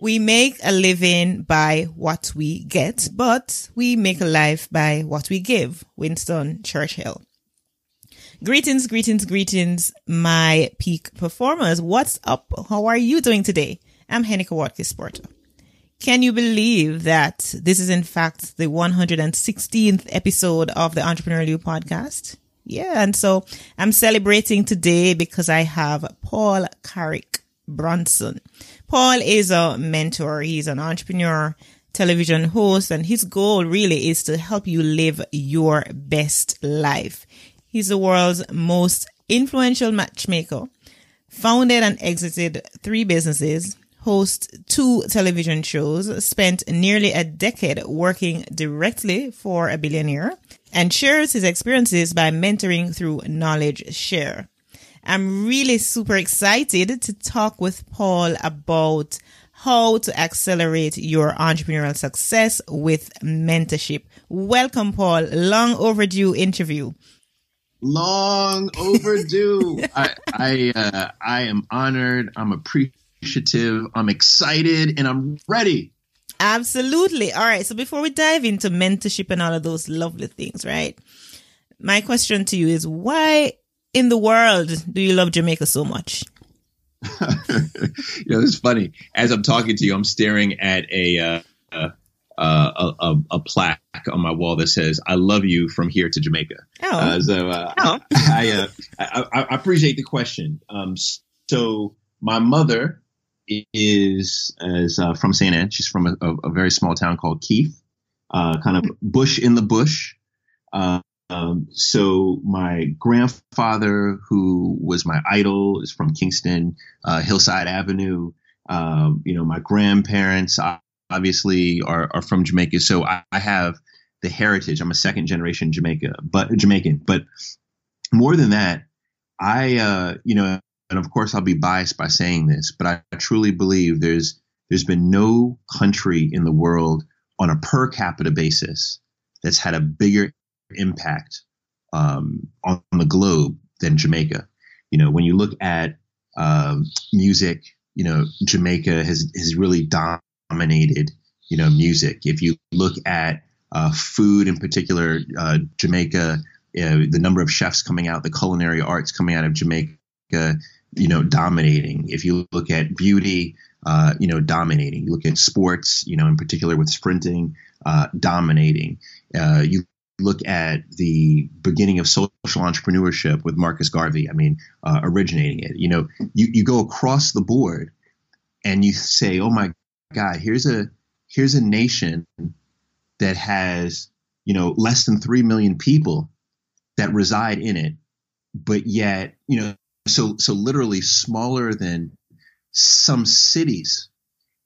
We make a living by what we get, but we make a life by what we give. Winston Churchill. Greetings, greetings, greetings, my peak performers. What's up? How are you doing today? I'm Heneka Watkis Porter. Can you believe that this is in fact the 116th episode of the Entrepreneurial You podcast? Yeah, and so I'm celebrating today because I have Paul Carrick Brunson. Paul is a mentor. He's an entrepreneur, television host, and his goal really is to help you live your best life. He's the world's most influential matchmaker, founded and exited three businesses, hosts two television shows, spent nearly a decade working directly for a billionaire, and shares his experiences by mentoring through Knowledge Share. I'm really super excited to talk with Paul about how to accelerate your entrepreneurial success with mentorship. Welcome, Paul. Long overdue interview. Long overdue. I I uh, I am honored. I'm appreciative. I'm excited, and I'm ready. Absolutely. All right. So before we dive into mentorship and all of those lovely things, right? My question to you is why in the world do you love Jamaica so much? you know, it's funny. As I'm talking to you, I'm staring at a, uh, uh, uh, a, a, a, plaque on my wall that says "I love you from here to Jamaica." Oh, uh, so uh, oh. I, uh, I, I, appreciate the question. Um, so my mother is is from Saint Ann. She's from a, a, very small town called Keith, kind of bush in the bush. Um, so my grandfather, who was my idol, is from Kingston, uh, Hillside Avenue. Um, you know, my grandparents obviously are, are from Jamaica, so I, I, have the heritage. I'm a second generation Jamaica, but Jamaican. But more than that, I, uh, you know, and of course I'll be biased by saying this, but I, I truly believe there's there's been no country in the world on a per capita basis that's had a bigger impact um, on the globe than Jamaica. You know, when you look at um, music, you know, Jamaica has has really dominated, you know, music. If you look at uh, food in particular, uh, Jamaica, the number of chefs coming out, the culinary arts coming out of Jamaica, you know, dominating. If you look at beauty, uh, you know, dominating. You look at sports, you know, in particular with sprinting, uh, dominating. Uh, you look at the beginning of social entrepreneurship with Marcus Garvey, I mean, uh, originating it, you know, you, you go across the board and you say, oh my God, here's a, here's a nation that has, you know, less than 3 million people that reside in it, but yet, you know, so, so literally smaller than some cities,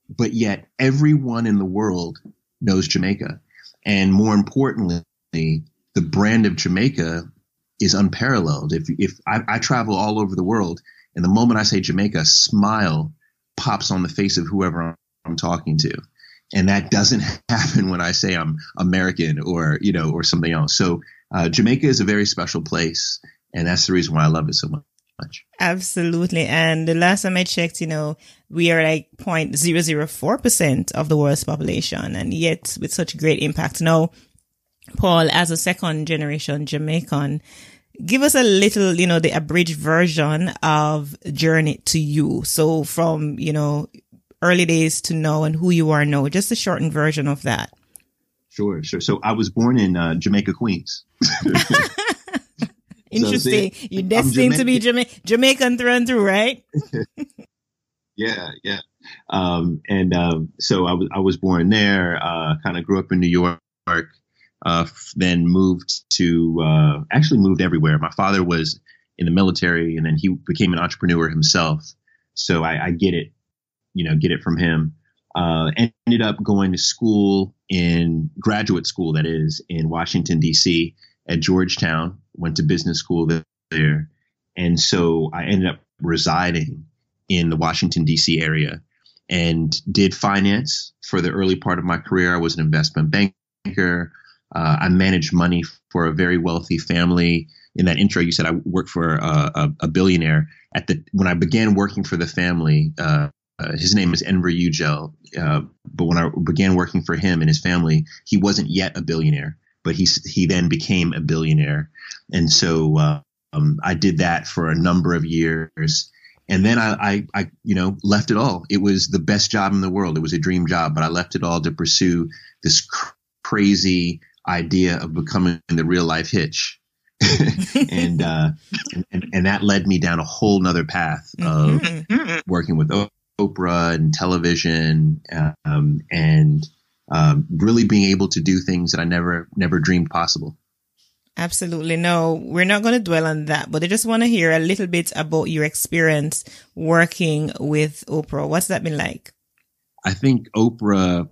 but yet everyone in the world knows Jamaica. And more importantly, the the brand of Jamaica is unparalleled. If if I, I, travel all over the world, and the moment I say Jamaica, a smile pops on the face of whoever I'm, talking to, and that doesn't happen when I say I'm American or you know or something else. So uh, Jamaica is a very special place, and that's the reason why I love it so much. Much. Absolutely. And the last time I checked, you know, we are like 0.004% of the world's population. And yet with such great impact. Now, Paul, as a second generation Jamaican, give us a little, you know, the abridged version of Journey to You. So from, you know, early days to now and who you are now, just a shortened version of that. Sure, sure. So I was born in uh, Jamaica, Queens. Interesting. So, You're destined to be Jama- Jamaican through and through, right? yeah, yeah. Um, and um, so I was I was born there. Uh, kind of grew up in New York uh, then moved to uh, actually moved everywhere. My father was in the military, and then he became an entrepreneur himself. So I, I get it, you know, get it from him. uh, ended up going to school in graduate school, that is, in Washington, D.C. at Georgetown, went to business school there. And so I ended up residing in the Washington, D.C. area and did finance for the early part of my career. I was an investment banker. Uh, I manage money for a very wealthy family. In that intro, you said I worked for a, a, billionaire. At the when I began working for the family, uh, uh, his name is Enver Yücel. Uh, but when I began working for him and his family, he wasn't yet a billionaire, but he he then became a billionaire, and so um, I did that for a number of years. And then I, I, I, you know, left it all. It was the best job in the world. It was a dream job, but I left it all to pursue this cr- crazy idea of becoming the real life hitch. and, uh, and, and that led me down a whole nother path of mm-hmm. working with Oprah and television, um, and um, really being able to do things that I never never dreamed possible. Absolutely. No, we're not going to dwell on that, but I just want to hear a little bit about your experience working with Oprah. What's that been like? I think Oprah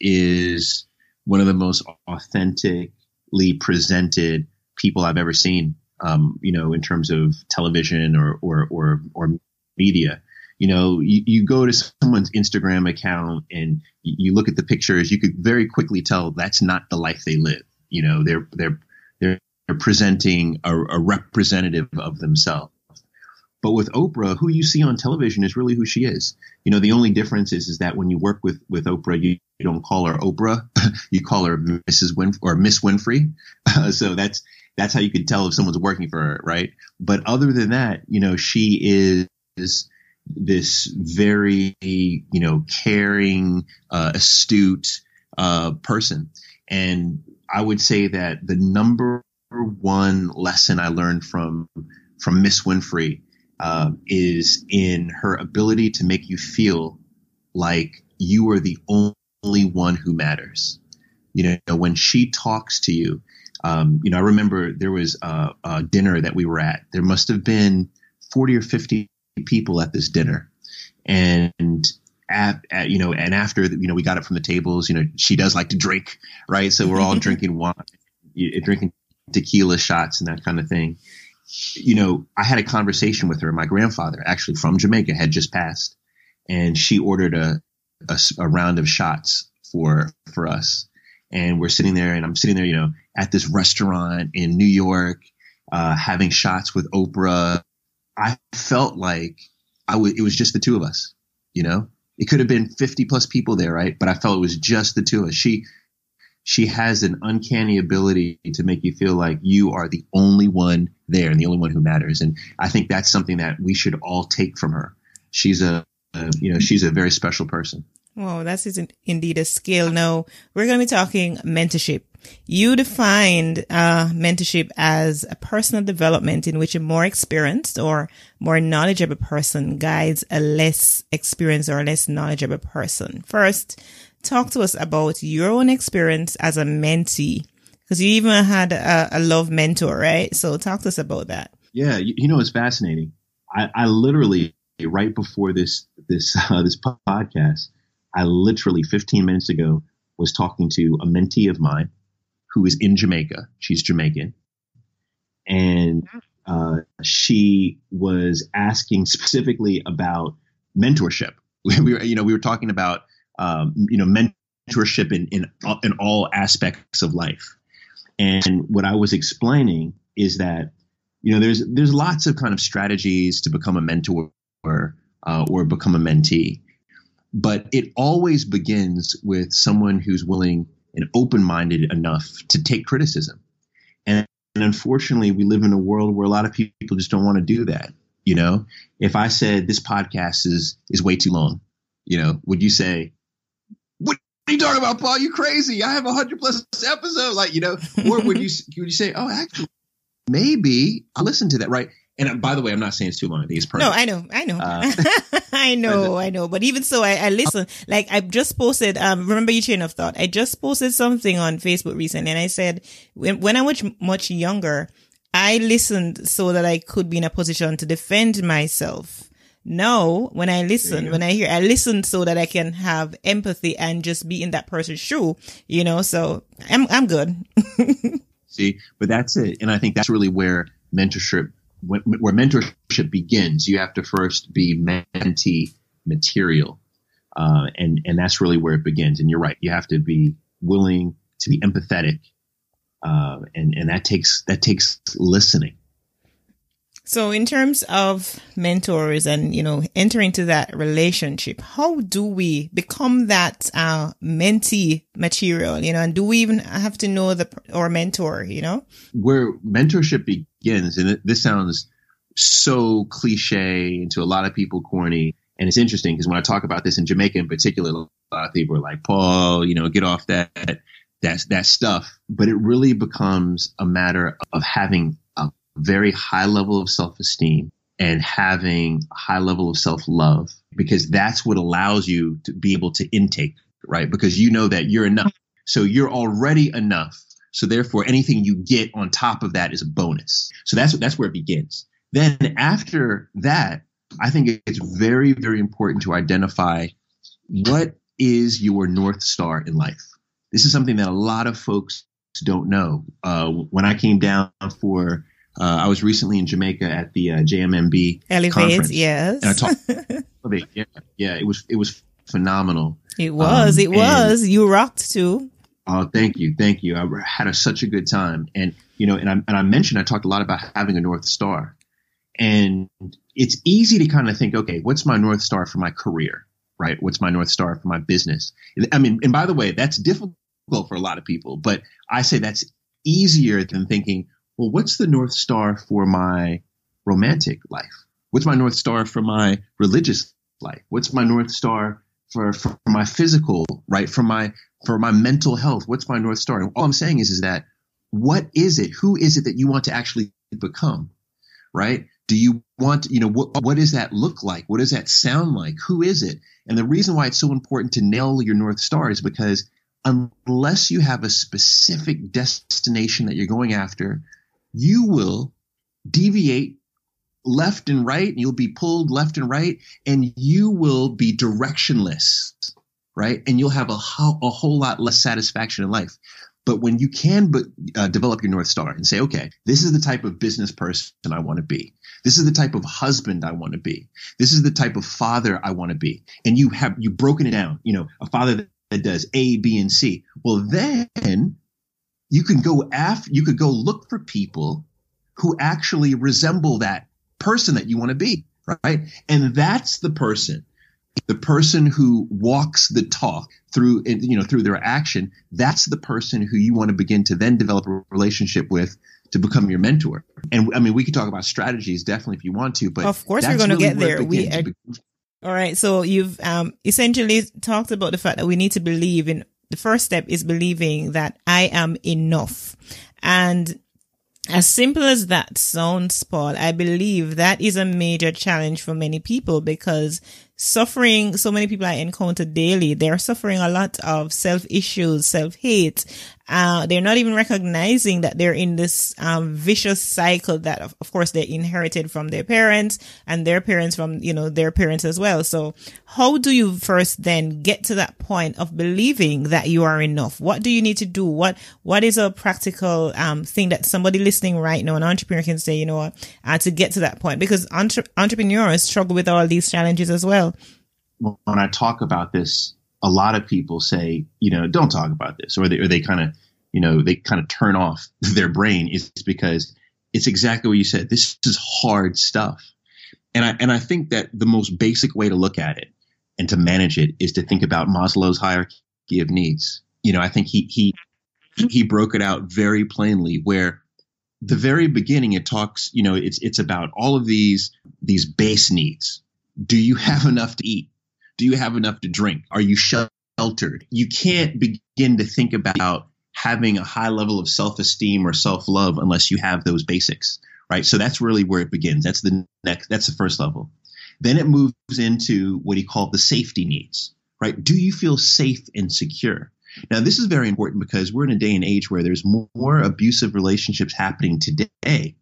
is one of the most authentically presented people I've ever seen. Um, you know, in terms of television or or or, or media you know, you, you go to someone's Instagram account and you look at the pictures, you could very quickly tell that's not the life they live. You know, they're they're they're, presenting a, a representative of themselves. But with Oprah, who you see on television is really who she is. You know, the only difference is is that when you work with with Oprah, you, you don't call her Oprah, you call her Mrs. Win or Miss Winfrey. So that's that's how you can tell if someone's working for her, right? But other than that, you know, she is this very you know caring, uh, astute uh, person, and I would say that the number one lesson I learned from from Miss Winfrey uh, is in her ability to make you feel like you are the only one who matters. You know, when she talks to you, um, you know, I remember there was a, a dinner that we were at. There must have been 40 or 50 people at this dinner, and at, at, you know, and after you know we got it from the tables. You know, she does like to drink, right? So we're all drinking wine, drinking tequila shots and that kind of thing. You know, I had a conversation with her. My grandfather, actually from Jamaica, had just passed, and she ordered a, a, a round of shots for for us. And we're sitting there, and I'm sitting there, you know, at this restaurant in New York, uh, having shots with Oprah I felt like I was, it was just the two of us, you know, it could have been 50 plus people there, right? But I felt it was just the two of us. She, she has an uncanny ability to make you feel like you are the only one there and the only one who matters. And I think that's something that we should all take from her. She's a, a you know, she's a very special person. Well, that's indeed a skill. No, we're going to be talking mentorship. You defined uh, mentorship as a personal development in which a more experienced or more knowledgeable person guides a less experienced or less knowledgeable person. First, talk to us about your own experience as a mentee, because you even had a, a, love mentor, right? So talk to us about that. Yeah, you, you know, it's fascinating. I, I, literally right before this this uh, this podcast, I literally 15 minutes ago was talking to a mentee of mine who is in Jamaica. She's Jamaican. And uh, she was asking specifically about mentorship. We, we, were, you know, we were talking about, um, you know, mentorship in, in, in all aspects of life. And what I was explaining is that, you know, there's, there's lots of kind of strategies to become a mentor or, uh, or become a mentee. But it always begins with someone who's willing and open minded enough to take criticism. And, and unfortunately, we live in a world where a lot of people just don't want to do that. You know, if I said this podcast is is way too long, you know, would you say, "What are you talking about, Paul? You crazy? I have a hundred plus episodes." Like, you know, or would you would you say, "Oh, actually, maybe I'll listen to that." Right? And uh, by the way, I'm not saying it's too long. I think it's perfect. No, I know, I know, uh, I know, I know. But even so, I, I listen. Like I just posted. Um, remember your chain of thought. I just posted something on Facebook recently, and I said when, when I was much younger, I listened so that I could be in a position to defend myself. now when I listen, when I hear, I listen so that I can have empathy and just be in that person's shoe, you know, so I'm, I'm good. See, but that's it. And I think that's really where mentorship, where mentorship begins. You have to first be mentee material. Uh, and, and that's really where it begins. And you're right. You have to be willing to be empathetic. Uh, and, and that takes, that takes listening. So in terms of mentors and, you know, entering into that relationship, how do we become that, uh, mentee material, you know, and do we even have to know the, or mentor, you know? Where mentorship and this sounds so cliche and to a lot of people corny. And it's interesting because when I talk about this in Jamaica in particular, a lot of people are like, Paul, you know, get off that, that, that stuff. But it really becomes a matter of having a very high level of self esteem and having a high level of self love because that's what allows you to be able to intake, right? Because you know that you're enough. So you're already enough. So therefore anything you get on top of that is a bonus. So that's that's where it begins. Then after that, I think it's very, very important to identify what is your North Star in life. This is something that a lot of folks don't know. Uh, when I came down for uh, I was recently in Jamaica at the uh, JMMB Elevate, conference. yes. And I talked. yeah, yeah, it was it was phenomenal. It was. Um, it was. You rocked too. Oh, thank you, thank you. I had a, such a good time, and you know, and I and I mentioned I talked a lot about having a north star, and it's easy to kind of think, okay, what's my north star for my career, right? What's my north star for my business? I mean, and by the way, that's difficult for a lot of people, but I say that's easier than thinking, well, what's the North Star for my romantic life? What's my North Star for my religious life? What's my North Star for, for my physical, right? For my, for my mental health? What's my North Star? And all I'm saying is, is that what is it? Who is it that you want to actually become? Right? Do you want, you know, what, what does that look like? What does that sound like? Who is it? And the reason why it's so important to nail your North Star is because unless you have a specific destination that you're going after, you will deviate left and right and you'll be pulled left and right and you will be directionless right? And you'll have a, ho- a whole lot less satisfaction in life. But when you can uh, develop your north star and say okay this is the type of business person i want to be. This is the type of husband i want to be. This is the type of father i want to be. And you have you broken it down you know a father that does a b and c. Well then you can go after, you could go look for people who actually resemble that person that you want to be, right? And that's the person, the person who walks the talk through, you know, through their action. That's the person who you want to begin to then develop a relationship with to become your mentor. And I mean, we could talk about strategies definitely if you want to, but of course we're going really to get there. We all right. So you've um, essentially talked about the fact that we need to believe in the first step is believing that I am enough. And as simple as that sounds, Paul, I believe that is a major challenge for many people because suffering, so many people I encounter daily, they're suffering a lot of self issues, self hate, uh, they're not even recognizing that they're in this um, vicious cycle that, of, of, course, they inherited from their parents and their parents from, you know, their parents as well. So how do you first then get to that point of believing that you are enough? What do you need to do? What, what is a practical, um, thing that somebody listening right now, an entrepreneur can say, you know what, uh, to get to that point? Because entre- entrepreneurs struggle with all these challenges as well. When I talk about this, a lot of people say, you know, don't talk about this, or they, or they kind of, you know, they kind of turn off their brain is because it's exactly what you said. This is hard stuff. And I, and I think that the most basic way to look at it and to manage it is to think about Maslow's hierarchy of needs. You know, I think he, he, he broke it out very plainly where the very beginning it talks, you know, it's, it's about all of these, these base needs. Do you have enough to eat? Do you have enough to drink? Are you sheltered? You can't begin to think about having a high level of self esteem or self love unless you have those basics, right? So that's really where it begins. That's the next, that's the first level. Then it moves into what he called the safety needs, right? Do you feel safe and secure? Now, this is very important because we're in a day and age where there's more abusive relationships happening today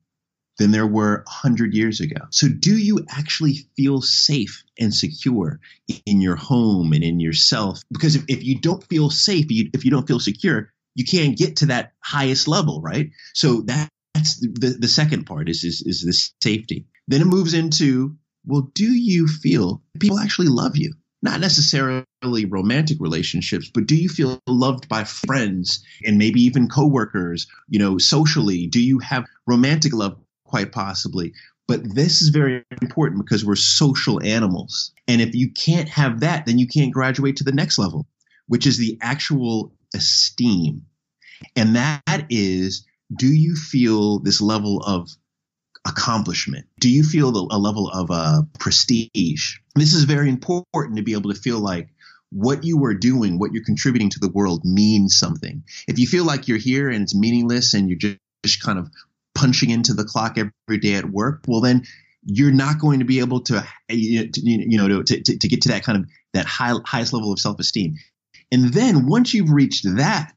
than there were 100 years ago. So, do you actually feel safe and secure in your home and in yourself? Because if, if you don't feel safe, if you don't feel secure, you can't get to that highest level, right? So, that, that's the, the, the second part is, is, is the safety. Then it moves into, well, do you feel people actually love you? Not necessarily romantic relationships, but do you feel loved by friends and maybe even coworkers, you know, socially? Do you have romantic love quite possibly. But this is very important because we're social animals. And if you can't have that, then you can't graduate to the next level, which is the actual esteem. And that is do you feel this level of accomplishment? Do you feel a level of uh, prestige? This is very important to be able to feel like what you are doing, what you're contributing to the world means something. If you feel like you're here and it's meaningless and you're just, just kind of punching into the clock every day at work, well, then you're not going to be able to, you know, to, to, to get to that kind of that high, highest level of self-esteem. And then once you've reached that,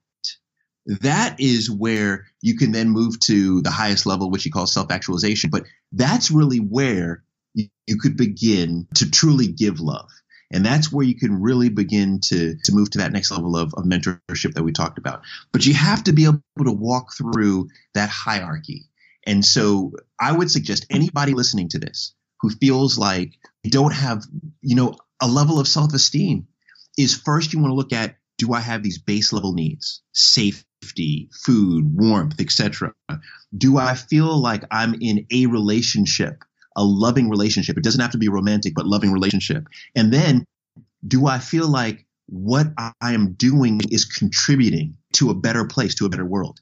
that is where you can then move to the highest level, which you call self-actualization. But that's really where you, you could begin to truly give love. And that's where you can really begin to, to move to that next level of, of mentorship that we talked about. But you have to be able to walk through that hierarchy. And so I would suggest anybody listening to this who feels like they don't have, you know, a level of self-esteem is first you want to look at do I have these base level needs? Safety, food, warmth, etc. Do I feel like I'm in a relationship a loving relationship. It doesn't have to be romantic, but loving relationship. And then do I feel like what I am doing is contributing to a better place, to a better world?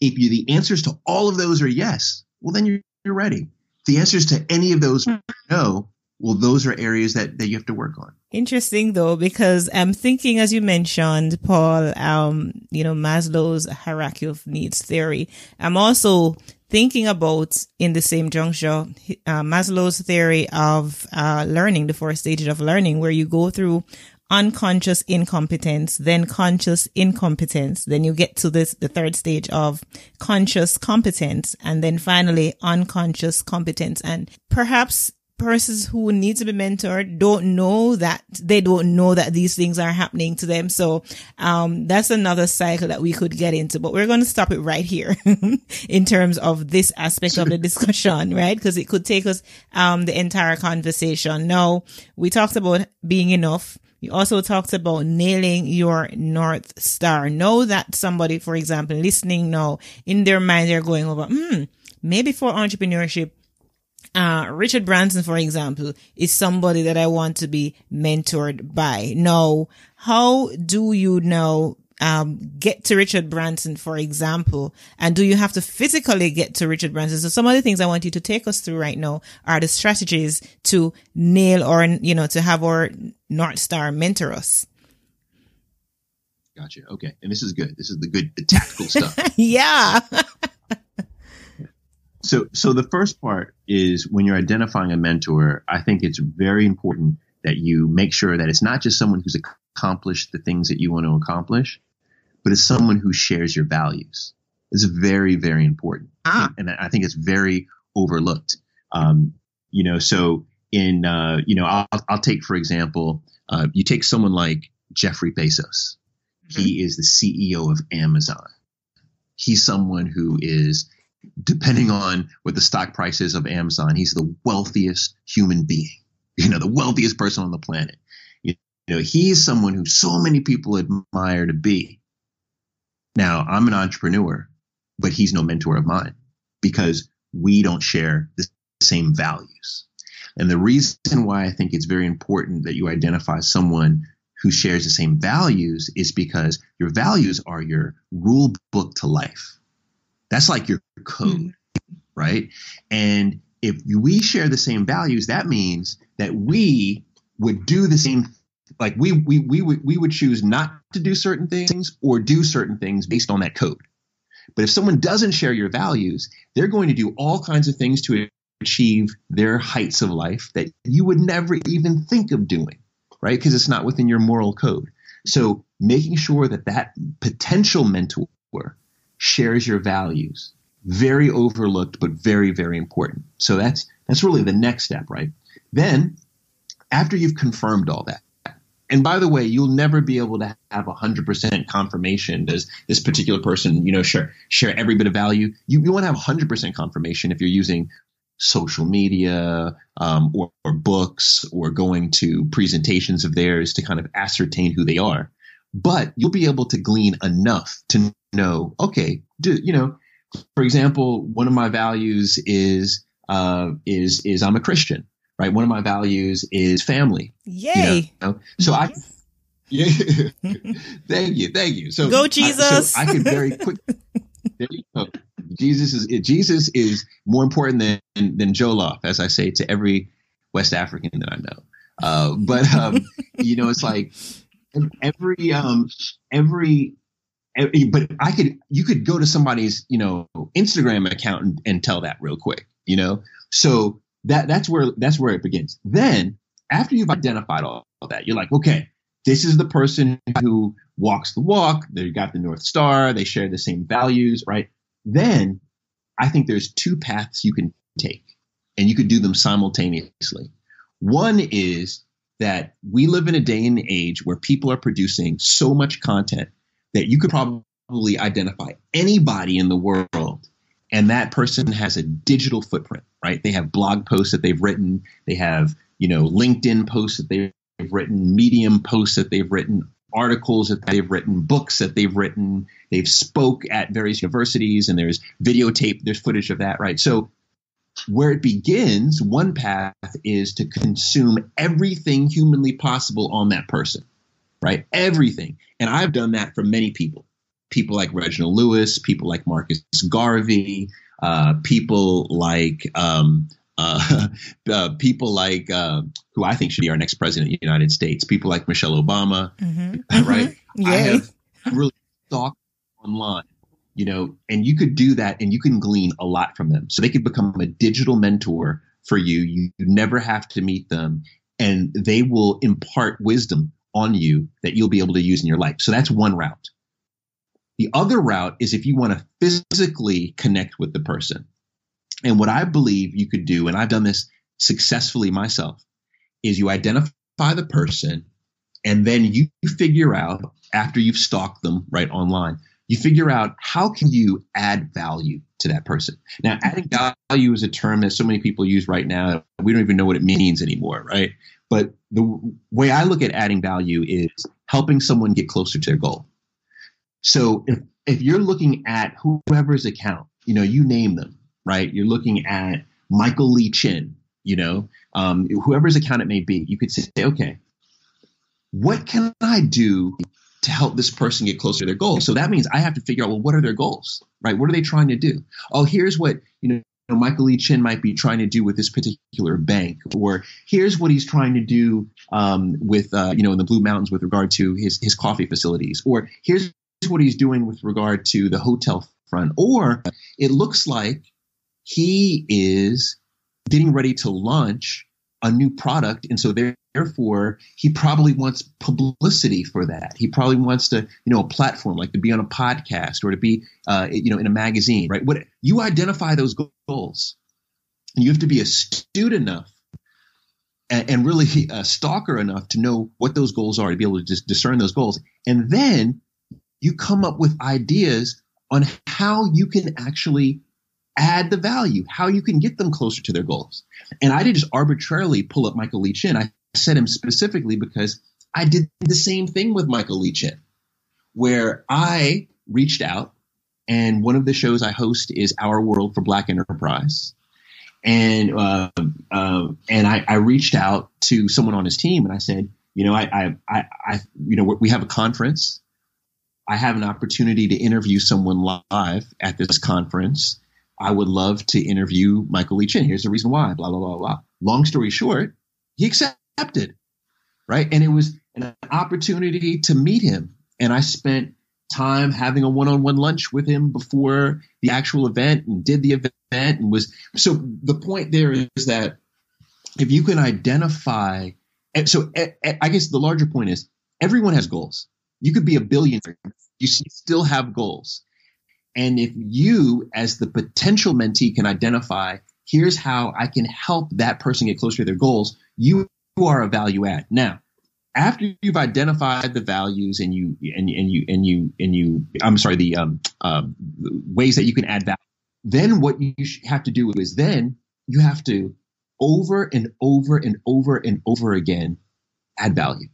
If you, the answers to all of those are yes, well, then you're, you're ready. the answers to any of those no, well, those are areas that, that you have to work on. Interesting though, because I'm thinking, as you mentioned, Paul, um, you know, Maslow's hierarchy of needs theory. I'm also thinking about in the same juncture uh, Maslow's theory of uh, learning, the four stages of learning, where you go through unconscious incompetence, then conscious incompetence, then you get to this the third stage of conscious competence, and then finally unconscious competence. And perhaps persons who need to be mentored don't know that they don't know that these things are happening to them. So, um, that's another cycle that we could get into, but we're going to stop it right here in terms of this aspect of the discussion, right? Cause it could take us, um, the entire conversation. Now, we talked about being enough. You also talked about nailing your North Star. Know that somebody, for example, listening now in their mind, they're going over, hmm, maybe for entrepreneurship, uh, Richard Branson, for example, is somebody that I want to be mentored by. Now, how do you know um, get to Richard Branson, for example, and do you have to physically get to Richard Branson? So some of the things I want you to take us through right now are the strategies to nail or, you know, to have our North Star mentor us. Gotcha. Okay. And this is good. This is the good, the tactical stuff. yeah. So, so the first part is when you're identifying a mentor, I think it's very important that you make sure that it's not just someone who's accomplished the things that you want to accomplish, but as someone who shares your values. It's very, very important. Ah. And I think it's very overlooked. Um, you know, so in, uh, you know, I'll, I'll take, for example, uh, you take someone like Jeffrey Bezos. Mm-hmm. He is the CEO of Amazon. He's someone who is depending on what the stock price is of Amazon, he's the wealthiest human being, you know, the wealthiest person on the planet. You know, he's someone who so many people admire to be. Now, I'm an entrepreneur, but he's no mentor of mine because we don't share the same values. And the reason why I think it's very important that you identify someone who shares the same values is because your values are your rule book to life. That's like your code, mm-hmm. right? And if we share the same values, that means that we would do the same like we we we would we would choose not to do certain things or do certain things based on that code. But if someone doesn't share your values, they're going to do all kinds of things to achieve their heights of life that you would never even think of doing, right? Because it's not within your moral code. So making sure that that potential mentor shares your values very overlooked, but very, very important. So that's that's really the next step, right? Then, after you've confirmed all that, and by the way, you'll never be able to have 100% confirmation. Does this particular person, you know, share share every bit of value? You, you want to have 100% confirmation if you're using social media um, or, or books or going to presentations of theirs to kind of ascertain who they are. But you'll be able to glean enough to know, okay, do, you know, for example, one of my values is uh, is is I'm a Christian, right? One of my values is family. Yay! You know? So I, yeah, thank you, thank you. So go Jesus. I, so I could very quick. There you go. Jesus is Jesus is more important than than Jollof, as I say to every West African that I know. Uh, but um, you know, it's like every um, every but I could you could go to somebody's you know Instagram account and, and tell that real quick, you know. So that that's where that's where it begins. Then after you've identified all, all that, you're like, okay, this is the person who walks the walk. They've got the North Star. They share the same values, right? Then I think there's two paths you can take, and you could do them simultaneously. One is that we live in a day and age where people are producing so much content that you could probably identify anybody in the world and that person has a digital footprint, right? They have blog posts that they've written, they have, you know, LinkedIn posts that they've written, Medium posts that they've written, articles that they've written, books that they've written, they've spoke at various universities and there's videotape, there's footage of that, right? So where it begins, one path is to consume everything humanly possible on that person right? Everything. And I've done that for many people. People like Reginald Lewis, people like Marcus Garvey, uh, people like um, uh, uh, people like uh, who I think should be our next president of the United States. People like Michelle Obama, mm-hmm. right? Mm-hmm. I have really stalked online, you know, and you could do that, and you can glean a lot from them. So they could become a digital mentor for you. You, you never have to meet them, and they will impart wisdom on you that you'll be able to use in your life. So that's one route. The other route is if you want to physically connect with the person. And what I believe you could do, and I've done this successfully myself, is you identify the person and then you figure out after you've stalked them right online, you figure out how can you add value to that person. Now, adding value is a term that so many people use right now. We don't even know what it means anymore, right? But the way I look at adding value is helping someone get closer to their goal. So if, if you're looking at whoever's account, you know, you name them, right? You're looking at Michael Lee Chin, you know, um, whoever's account it may be, you could say, okay, what can I do to help this person get closer to their goals? So that means I have to figure out, well, what are their goals, right? What are they trying to do? Oh, here's what, you know, Michael Lee Chin might be trying to do with this particular bank, or here's what he's trying to do um, with, uh, you know, in the Blue Mountains with regard to his his coffee facilities, or here's what he's doing with regard to the hotel front, or it looks like he is getting ready to launch a new product, and so therefore he probably wants publicity for that. He probably wants to, you know, a platform like to be on a podcast or to be, uh, you know, in a magazine, right? What you identify those goals, and you have to be astute enough and, and really a stalker enough to know what those goals are to be able to discern those goals, and then you come up with ideas on how you can actually add the value, how you can get them closer to their goals. And I didn't just arbitrarily pull up Michael Lee Chin. I said him specifically because I did the same thing with Michael Lee Chin, where I reached out and one of the shows I host is Our World for Black Enterprise. And uh, uh, and I, I, reached out to someone on his team and I said, you know, I, I, I, I you know, we have a conference. I have an opportunity to interview someone live at this conference I would love to interview Michael Lee Chin. Here's the reason why, blah, blah, blah, blah. Long story short, he accepted, right? And it was an opportunity to meet him. And I spent time having a one-on-one lunch with him before the actual event and did the event and was so the point there is that if you can identify so i guess the larger point is everyone has goals you could be a billionaire you still have goals And if you, as the potential mentee, can identify, here's how I can help that person get closer to their goals, you are a value add. Now, after you've identified the values and you and, and you and you and you I'm sorry the um, uh, ways that you can add value, then what you have to do is then you have to over and over and over and over again add value.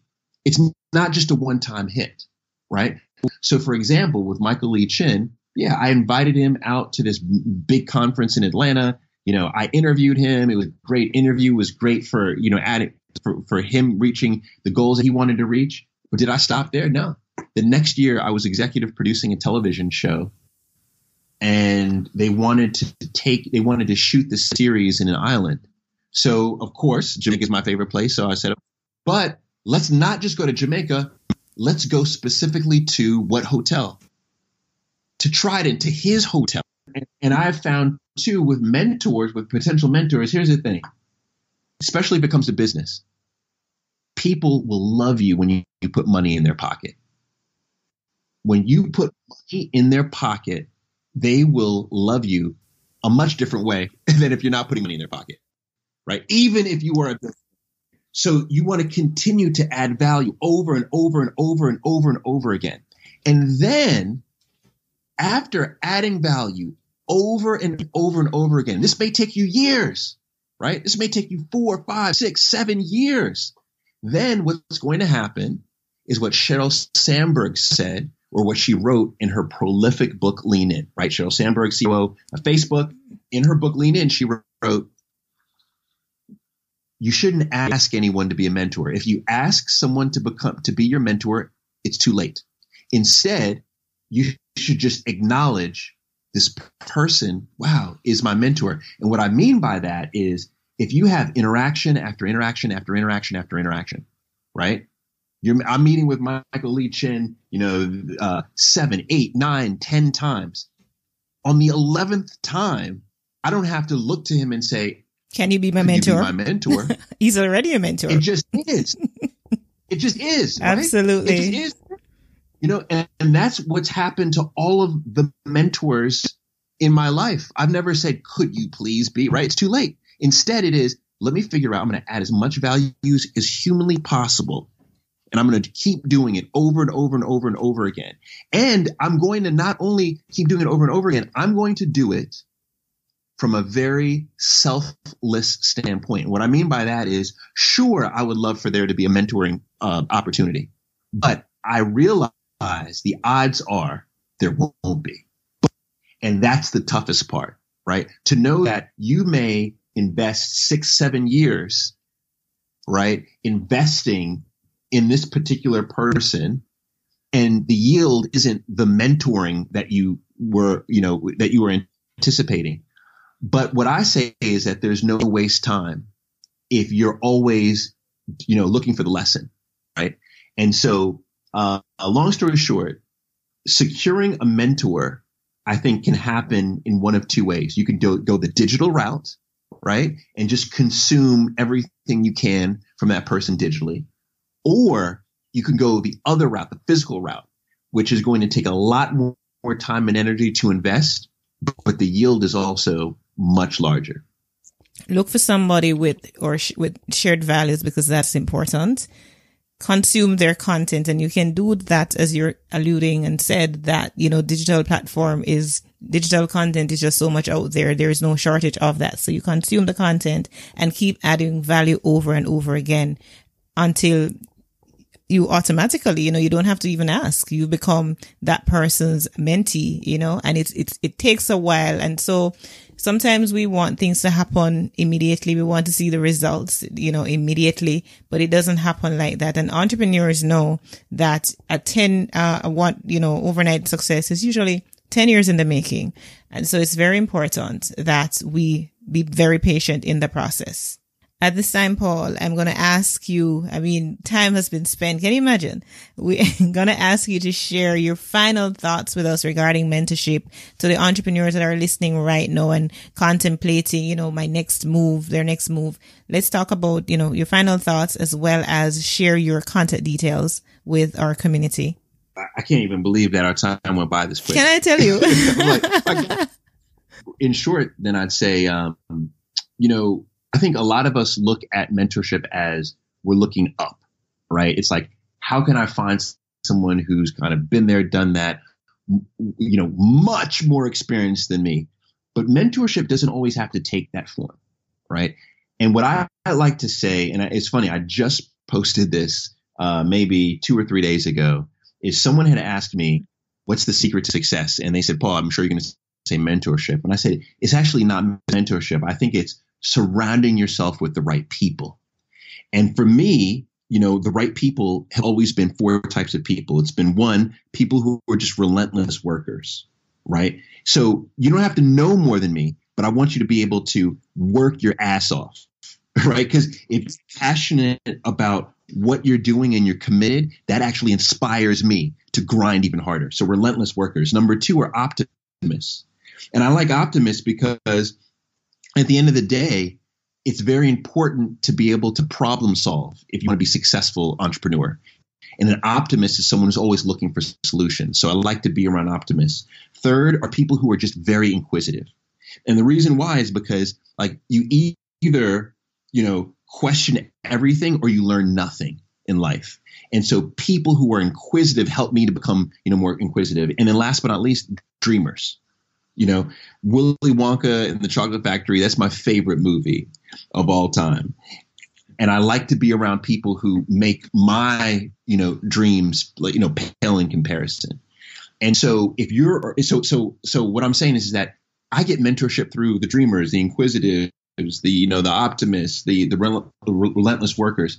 It's not just a one time hit, right? So, for example, with Michael Lee Chin, yeah, I invited him out to this big conference in Atlanta. You know, I interviewed him. It was great interview. It was great for, you know, adding for, for him reaching the goals that he wanted to reach. But did I stop there? No. The next year, I was executive producing a television show, and they wanted to take, they wanted to shoot the series in an island. So, of course, Jamaica is my favorite place. So I said, but let's not just go to Jamaica. Let's go specifically to what hotel? To Trident, to his hotel. And, and I've found too with mentors, with potential mentors, here's the thing, especially if it comes to business, people will love you when you, you put money in their pocket. When you put money in their pocket, they will love you a much different way than if you're not putting money in their pocket, right? Even if you are a so you want to continue to add value over and over and over and over and over again. And then after adding value over and over and over again, this may take you years, right? This may take you four, five, six, seven years. Then what's going to happen is what Sheryl Sandberg said or what she wrote in her prolific book Lean In, right? Sheryl Sandberg, CEO of Facebook, in her book Lean In, she wrote, you shouldn't ask anyone to be a mentor. If you ask someone to become to be your mentor, it's too late. Instead, you should just acknowledge this person, wow, is my mentor. And what I mean by that is if you have interaction after interaction after interaction after interaction, right? You're, I'm meeting with Michael Lee Chin, you know, uh, seven, eight, nine, ten times. On the eleventh time, I don't have to look to him and say, can you be my mentor? Be my mentor. He's already a mentor. It just is. it just is. Right? Absolutely. It just is. You know, and, and that's what's happened to all of the mentors in my life. I've never said, could you please be, right? It's too late. Instead, it is, let me figure out, I'm going to add as much value as humanly possible. And I'm going to keep doing it over and over and over and over again. And I'm going to not only keep doing it over and over again, I'm going to do it from a very selfless standpoint. What I mean by that is, sure, I would love for there to be a mentoring uh, opportunity, but I realize the odds are there won't be. And that's the toughest part, right? To know that you may invest six, seven years, right? Investing in this particular person and the yield isn't the mentoring that you were, you know, that you were anticipating. But what I say is that there's no waste time if you're always, you know, looking for the lesson, right? And so, uh, a long story short, securing a mentor, I think can happen in one of two ways. You can do, go the digital route, right? And just consume everything you can from that person digitally. Or you can go the other route, the physical route, which is going to take a lot more time and energy to invest, but the yield is also much larger. Look for somebody with or sh- with shared values because that's important. Consume their content, and you can do that as you're alluding and said that you know digital platform is digital content is just so much out there. There is no shortage of that. So you consume the content and keep adding value over and over again until you automatically, you know, you don't have to even ask. You become that person's mentee, you know, and it's, it's, it takes a while. And so sometimes we want things to happen immediately. We want to see the results, you know, immediately, but it doesn't happen like that. And entrepreneurs know that a 10, uh, what, you know, overnight success is usually 10 years in the making. And so it's very important that we be very patient in the process. At this time, Paul, I'm going to ask you, I mean, time has been spent. Can you imagine? We're going to ask you to share your final thoughts with us regarding mentorship to the entrepreneurs that are listening right now and contemplating, you know, my next move, their next move. Let's talk about, you know, your final thoughts as well as share your contact details with our community. I can't even believe that our time went by this quick. Can I tell you? like, in short, then I'd say, um, you know, I think a lot of us look at mentorship as we're looking up, right? It's like, how can I find someone who's kind of been there, done that, you know, much more experienced than me? But mentorship doesn't always have to take that form, right? And what I, I like to say, and it's funny, I just posted this uh, maybe two or three days ago, is someone had asked me, what's the secret to success? And they said, Paul, I'm sure you're going to say mentorship. And I said, it's actually not mentorship. I think it's surrounding yourself with the right people. And for me, you know, the right people have always been four types of people. It's been one, people who are just relentless workers, right? So you don't have to know more than me, but I want you to be able to work your ass off, right? Because if you're passionate about what you're doing and you're committed, that actually inspires me to grind even harder. So relentless workers. Number two are optimists. And I like optimists because at the end of the day, it's very important to be able to problem solve if you want to be a successful entrepreneur. And an optimist is someone who's always looking for solutions. So I like to be around optimists. Third are people who are just very inquisitive. And the reason why is because like you either, you know, question everything or you learn nothing in life. And so people who are inquisitive help me to become, you know, more inquisitive. And then last but not least, dreamers. You know, Willy Wonka and the Chocolate Factory, that's my favorite movie of all time. And I like to be around people who make my, you know, dreams, you know, pale in comparison. And so if you're so so so what I'm saying is, is that I get mentorship through the dreamers, the inquisitive, the you know the optimists, the the relentless workers.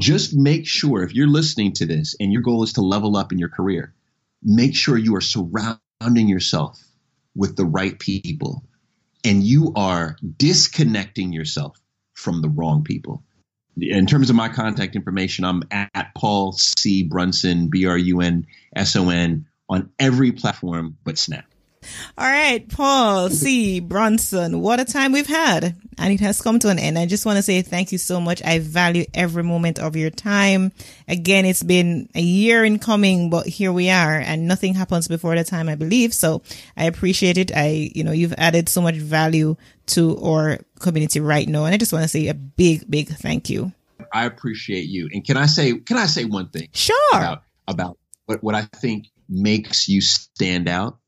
Just make sure if you're listening to this and your goal is to level up in your career, make sure you are surrounding yourself with the right people and you are disconnecting yourself from the wrong people. In terms of my contact information, I'm at Paul C. Brunson, B R U N S O N, on every platform but Snap. All right, Paul C. Brunson, what a time we've had. And it has come to an end. I just want to say thank you so much. I value every moment of your time. Again, it's been a year in coming, but here we are and nothing happens before the time, I believe. So I appreciate it. I, you know, you've added so much value to our community right now. And I just want to say a big, big thank you. I appreciate you. And can I say, can I say one thing? Sure. About, about what, what I think makes you stand out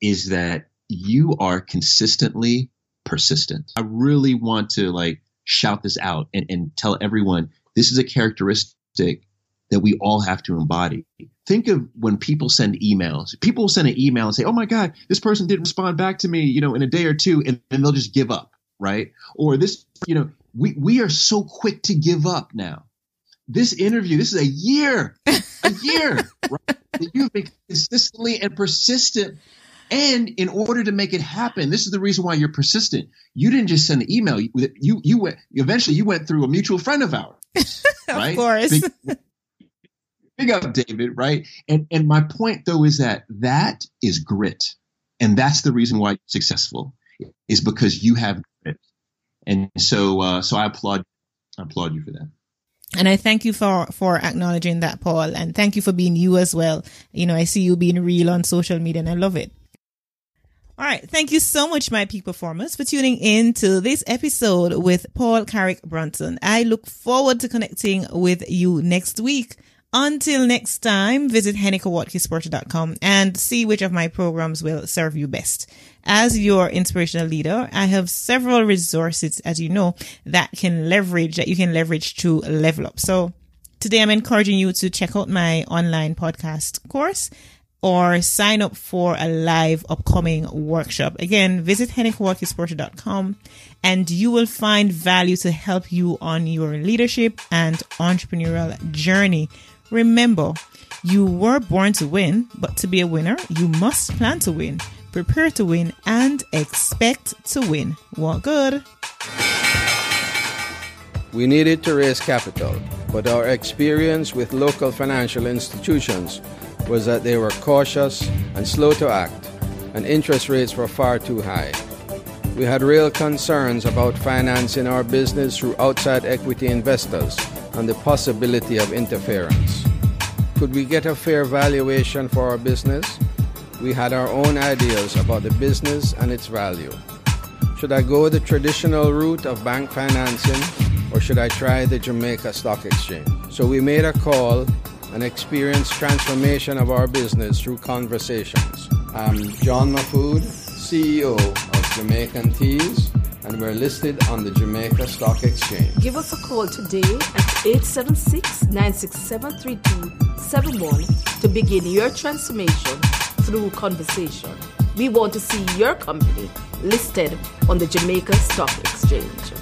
is that you are consistently persistent. I really want to like shout this out and, and tell everyone this is a characteristic that we all have to embody. Think of when people send emails. People send an email and say, "Oh my God, this person didn't respond back to me," you know, in a day or two, and, and they'll just give up, right? Or this, you know, we we are so quick to give up now. This interview, this is a year, a year, right? You've been consistently and persistent and in order to make it happen, this is the reason why you're persistent. You didn't just send an email. You you, you went eventually you went through a mutual friend of ours. Right? of course. Big, big up David, right? And and my point though is that that is grit. And that's the reason why you're successful is because you have grit. And so uh, so I applaud I applaud you for that. And I thank you for, for acknowledging that, Paul. And thank you for being you as well. You know, I see you being real on social media and I love it. All right. Thank you so much, my peak performers, for tuning in to this episode with Paul Carrick Brunson. I look forward to connecting with you next week. Until next time, visit henekawatkisporter.com and see which of my programs will serve you best. As your inspirational leader, I have several resources, as you know, that can leverage, that you can leverage to level up. So today I'm encouraging you to check out my online podcast course or sign up for a live upcoming workshop. Again, visit henekawatkisporter.com and you will find value to help you on your leadership and entrepreneurial journey. Remember, you were born to win, but to be a winner, you must plan to win, prepare to win, and expect to win. What good? We needed to raise capital, but our experience with local financial institutions was that they were cautious and slow to act, and interest rates were far too high. We had real concerns about financing our business through outside equity investors and the possibility of interference. Could we get a fair valuation for our business? We had our own ideas about the business and its value. Should I go the traditional route of bank financing or should I try the Jamaica Stock Exchange? So we made a call and experienced transformation of our business through conversations. I'm John Mahfood, CEO of Jamaican Teas, and we're listed on the Jamaica Stock Exchange. Give us a call today at 876 967 3271 to begin your transformation through conversation. We want to see your company listed on the Jamaica Stock Exchange.